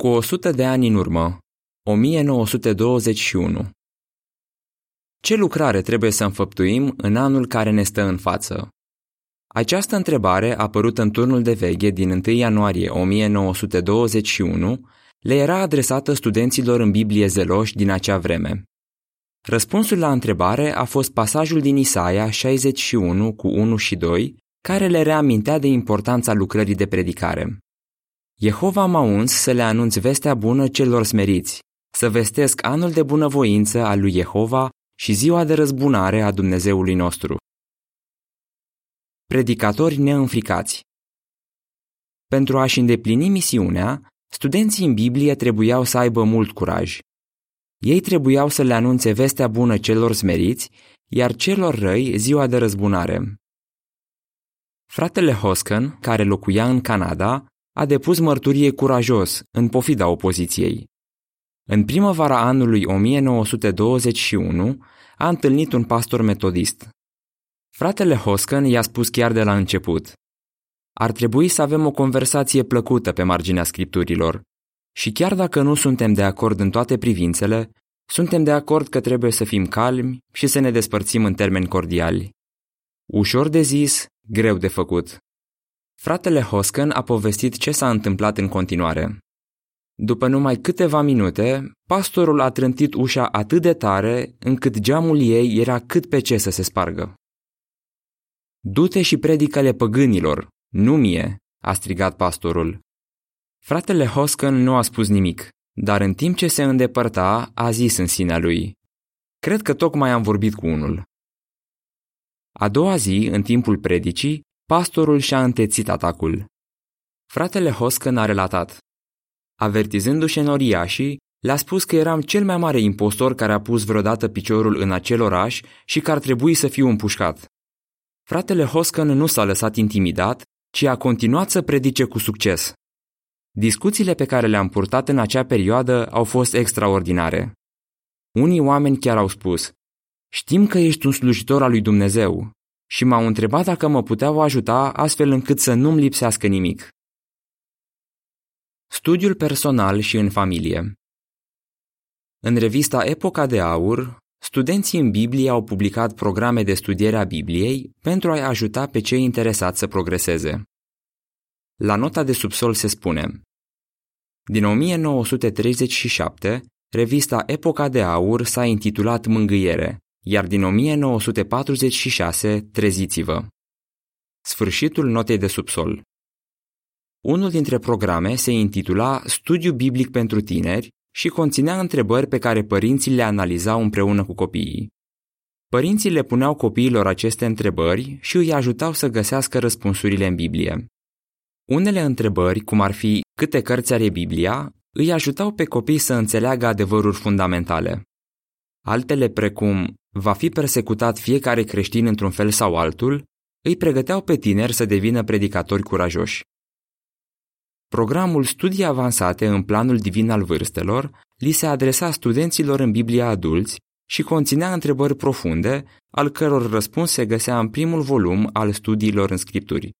Cu 100 de ani în urmă, 1921. Ce lucrare trebuie să înfăptuim în anul care ne stă în față? Această întrebare, apărută în turnul de veche din 1 ianuarie 1921, le era adresată studenților în Biblie zeloși din acea vreme. Răspunsul la întrebare a fost pasajul din Isaia 61 cu 1 și 2, care le reamintea de importanța lucrării de predicare. Jehova m-a uns să le anunț vestea bună celor smeriți, să vestesc anul de bunăvoință al lui Jehova și ziua de răzbunare a Dumnezeului nostru. Predicatori neînfricați Pentru a-și îndeplini misiunea, studenții în Biblie trebuiau să aibă mult curaj. Ei trebuiau să le anunțe vestea bună celor smeriți, iar celor răi ziua de răzbunare. Fratele Hosken, care locuia în Canada, a depus mărturie curajos, în pofida opoziției. În primăvara anului 1921 a întâlnit un pastor metodist. Fratele Hosken i-a spus chiar de la început. Ar trebui să avem o conversație plăcută pe marginea scripturilor. Și chiar dacă nu suntem de acord în toate privințele, suntem de acord că trebuie să fim calmi și să ne despărțim în termeni cordiali. Ușor de zis, greu de făcut. Fratele Hosken a povestit ce s-a întâmplat în continuare. După numai câteva minute, pastorul a trântit ușa atât de tare încât geamul ei era cât pe ce să se spargă. Du-te și predică-le păgânilor, nu mie, a strigat pastorul. Fratele Hosken nu a spus nimic, dar în timp ce se îndepărta, a zis în sinea lui. Cred că tocmai am vorbit cu unul. A doua zi, în timpul predicii, pastorul și-a întețit atacul. Fratele Hosken a relatat. Avertizându-și înoriașii, le-a spus că eram cel mai mare impostor care a pus vreodată piciorul în acel oraș și că ar trebui să fiu împușcat. Fratele Hosken nu s-a lăsat intimidat, ci a continuat să predice cu succes. Discuțiile pe care le-am purtat în acea perioadă au fost extraordinare. Unii oameni chiar au spus, știm că ești un slujitor al lui Dumnezeu și m-au întrebat dacă mă puteau ajuta astfel încât să nu-mi lipsească nimic. Studiul personal și în familie În revista Epoca de Aur, studenții în Biblie au publicat programe de studiere a Bibliei pentru a-i ajuta pe cei interesați să progreseze. La nota de subsol se spune Din 1937, revista Epoca de Aur s-a intitulat Mângâiere, iar din 1946 Treziți-vă. Sfârșitul notei de subsol unul dintre programe se intitula Studiu biblic pentru tineri și conținea întrebări pe care părinții le analizau împreună cu copiii. Părinții le puneau copiilor aceste întrebări și îi ajutau să găsească răspunsurile în Biblie. Unele întrebări, cum ar fi câte cărți are Biblia, îi ajutau pe copii să înțeleagă adevăruri fundamentale. Altele, precum va fi persecutat fiecare creștin într-un fel sau altul, îi pregăteau pe tineri să devină predicatori curajoși. Programul Studii avansate în planul divin al vârstelor li se adresa studenților în Biblia adulți și conținea întrebări profunde, al căror răspuns se găsea în primul volum al studiilor în scripturi.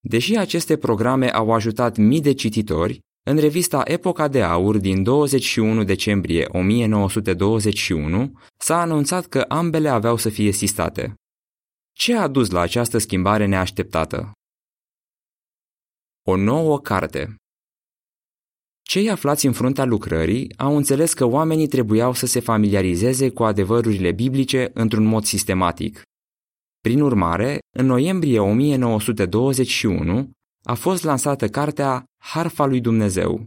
Deși aceste programe au ajutat mii de cititori, în revista Epoca de Aur din 21 decembrie 1921 s-a anunțat că ambele aveau să fie sistate. Ce a dus la această schimbare neașteptată? O nouă carte Cei aflați în fruntea lucrării au înțeles că oamenii trebuiau să se familiarizeze cu adevărurile biblice într-un mod sistematic. Prin urmare, în noiembrie 1921 a fost lansată cartea Harfa lui Dumnezeu.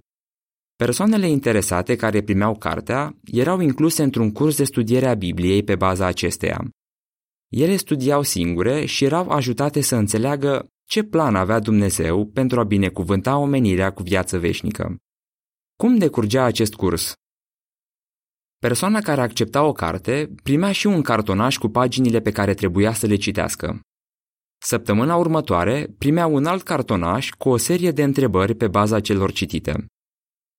Persoanele interesate care primeau cartea erau incluse într-un curs de studiere a Bibliei pe baza acesteia. Ele studiau singure și erau ajutate să înțeleagă ce plan avea Dumnezeu pentru a binecuvânta omenirea cu viață veșnică? Cum decurgea acest curs? Persoana care accepta o carte primea și un cartonaș cu paginile pe care trebuia să le citească. Săptămâna următoare primea un alt cartonaș cu o serie de întrebări pe baza celor citite.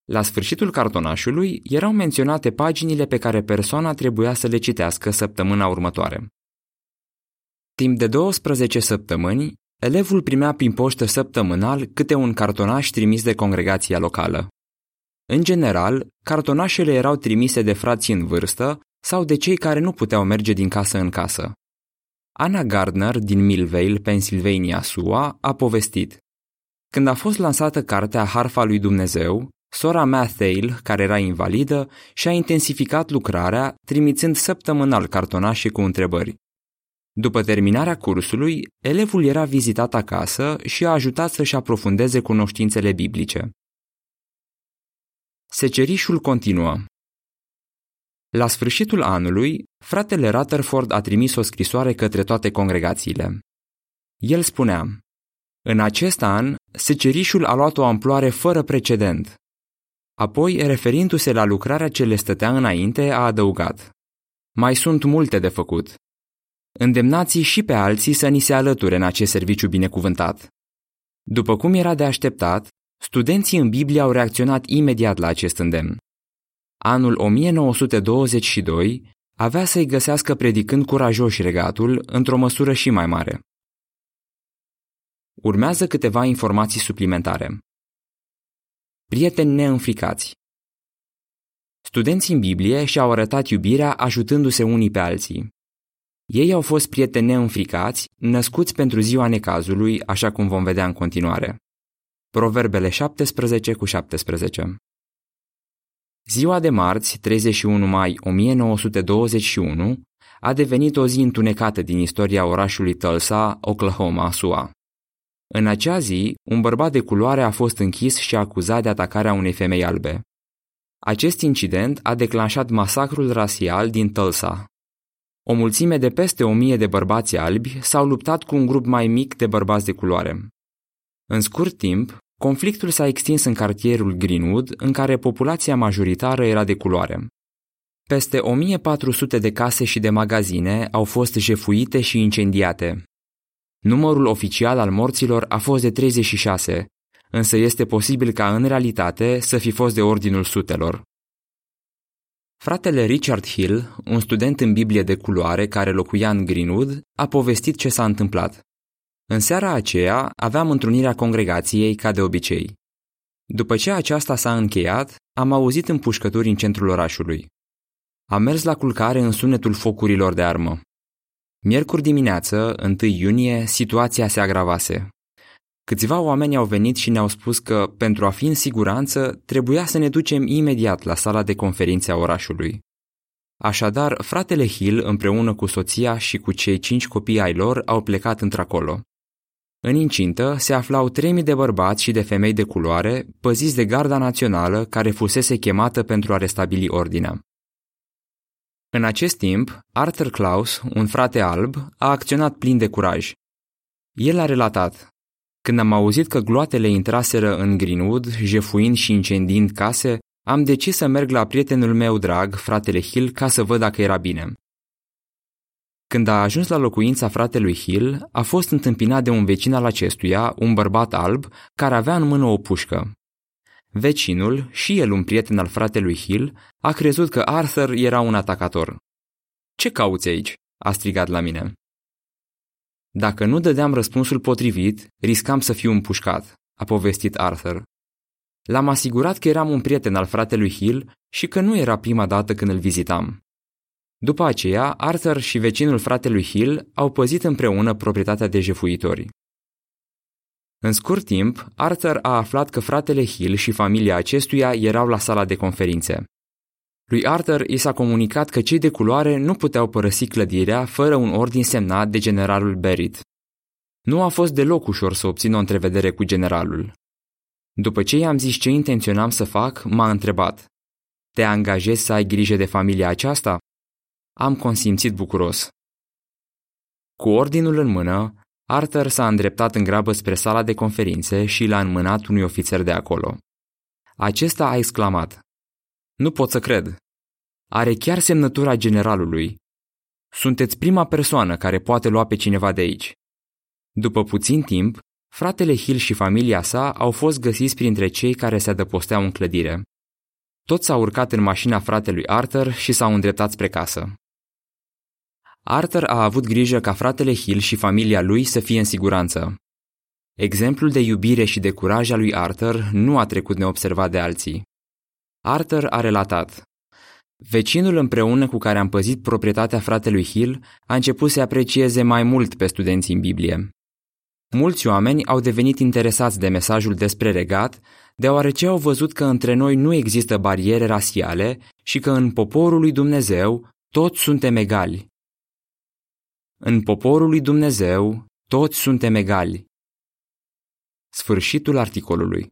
La sfârșitul cartonașului erau menționate paginile pe care persoana trebuia să le citească săptămâna următoare. Timp de 12 săptămâni, Elevul primea prin poștă săptămânal câte un cartonaș trimis de congregația locală. În general, cartonașele erau trimise de frații în vârstă sau de cei care nu puteau merge din casă în casă. Anna Gardner din Millvale, Pennsylvania, SUA, a povestit Când a fost lansată cartea Harfa lui Dumnezeu, sora mea Thale, care era invalidă, și-a intensificat lucrarea, trimițând săptămânal cartonașe cu întrebări. După terminarea cursului, elevul era vizitat acasă și a ajutat să-și aprofundeze cunoștințele biblice. Secerișul continuă. La sfârșitul anului, fratele Rutherford a trimis o scrisoare către toate congregațiile. El spunea, În acest an, secerișul a luat o amploare fără precedent. Apoi, referindu-se la lucrarea ce le stătea înainte, a adăugat, Mai sunt multe de făcut. Îndemnați și pe alții să ni se alăture în acest serviciu binecuvântat. După cum era de așteptat, studenții în Biblie au reacționat imediat la acest îndemn. Anul 1922 avea să-i găsească predicând curajoși regatul într-o măsură și mai mare. Urmează câteva informații suplimentare. Prieteni neînfricați Studenții în Biblie și-au arătat iubirea ajutându-se unii pe alții. Ei au fost prieteni neînfricați, născuți pentru ziua necazului, așa cum vom vedea în continuare. Proverbele 17 cu 17 Ziua de marți, 31 mai 1921, a devenit o zi întunecată din istoria orașului Tulsa, Oklahoma, SUA. În acea zi, un bărbat de culoare a fost închis și acuzat de atacarea unei femei albe. Acest incident a declanșat masacrul rasial din Tulsa. O mulțime de peste o mie de bărbați albi s-au luptat cu un grup mai mic de bărbați de culoare. În scurt timp, Conflictul s-a extins în cartierul Greenwood, în care populația majoritară era de culoare. Peste 1400 de case și de magazine au fost jefuite și incendiate. Numărul oficial al morților a fost de 36, însă este posibil ca în realitate să fi fost de ordinul sutelor. Fratele Richard Hill, un student în Biblie de culoare care locuia în Greenwood, a povestit ce s-a întâmplat. În seara aceea aveam întrunirea congregației ca de obicei. După ce aceasta s-a încheiat, am auzit împușcături în centrul orașului. Am mers la culcare în sunetul focurilor de armă. Miercuri dimineață, 1 iunie, situația se agravase. Câțiva oameni au venit și ne-au spus că, pentru a fi în siguranță, trebuia să ne ducem imediat la sala de conferințe a orașului. Așadar, fratele Hill, împreună cu soția și cu cei cinci copii ai lor, au plecat într-acolo. În incintă se aflau 3000 de bărbați și de femei de culoare, păziți de garda națională care fusese chemată pentru a restabili ordinea. În acest timp, Arthur Klaus, un frate alb, a acționat plin de curaj. El a relatat, Când am auzit că gloatele intraseră în Greenwood, jefuind și incendiind case, am decis să merg la prietenul meu drag, fratele Hill, ca să văd dacă era bine. Când a ajuns la locuința fratelui Hill, a fost întâmpinat de un vecin al acestuia, un bărbat alb, care avea în mână o pușcă. Vecinul, și el un prieten al fratelui Hill, a crezut că Arthur era un atacator. Ce cauți aici?" a strigat la mine. Dacă nu dădeam răspunsul potrivit, riscam să fiu împușcat, a povestit Arthur. L-am asigurat că eram un prieten al fratelui Hill și că nu era prima dată când îl vizitam. După aceea, Arthur și vecinul fratelui Hill au păzit împreună proprietatea de jefuitori. În scurt timp, Arthur a aflat că fratele Hill și familia acestuia erau la sala de conferințe. Lui Arthur i s-a comunicat că cei de culoare nu puteau părăsi clădirea fără un ordin semnat de generalul Berit. Nu a fost deloc ușor să obțin o întrevedere cu generalul. După ce i-am zis ce intenționam să fac, m-a întrebat. Te angajezi să ai grijă de familia aceasta? Am consimțit bucuros. Cu ordinul în mână, Arthur s-a îndreptat în grabă spre sala de conferințe și l-a înmânat unui ofițer de acolo. Acesta a exclamat. Nu pot să cred. Are chiar semnătura generalului. Sunteți prima persoană care poate lua pe cineva de aici. După puțin timp, fratele Hill și familia sa au fost găsiți printre cei care se adăposteau în clădire. Toți s-au urcat în mașina fratelui Arthur și s-au îndreptat spre casă. Arthur a avut grijă ca fratele Hill și familia lui să fie în siguranță. Exemplul de iubire și de curaj al lui Arthur nu a trecut neobservat de alții. Arthur a relatat. Vecinul împreună cu care am păzit proprietatea fratelui Hill a început să aprecieze mai mult pe studenții în Biblie. Mulți oameni au devenit interesați de mesajul despre regat, deoarece au văzut că între noi nu există bariere rasiale și că în poporul lui Dumnezeu toți suntem egali. În poporul lui Dumnezeu toți suntem egali. Sfârșitul articolului.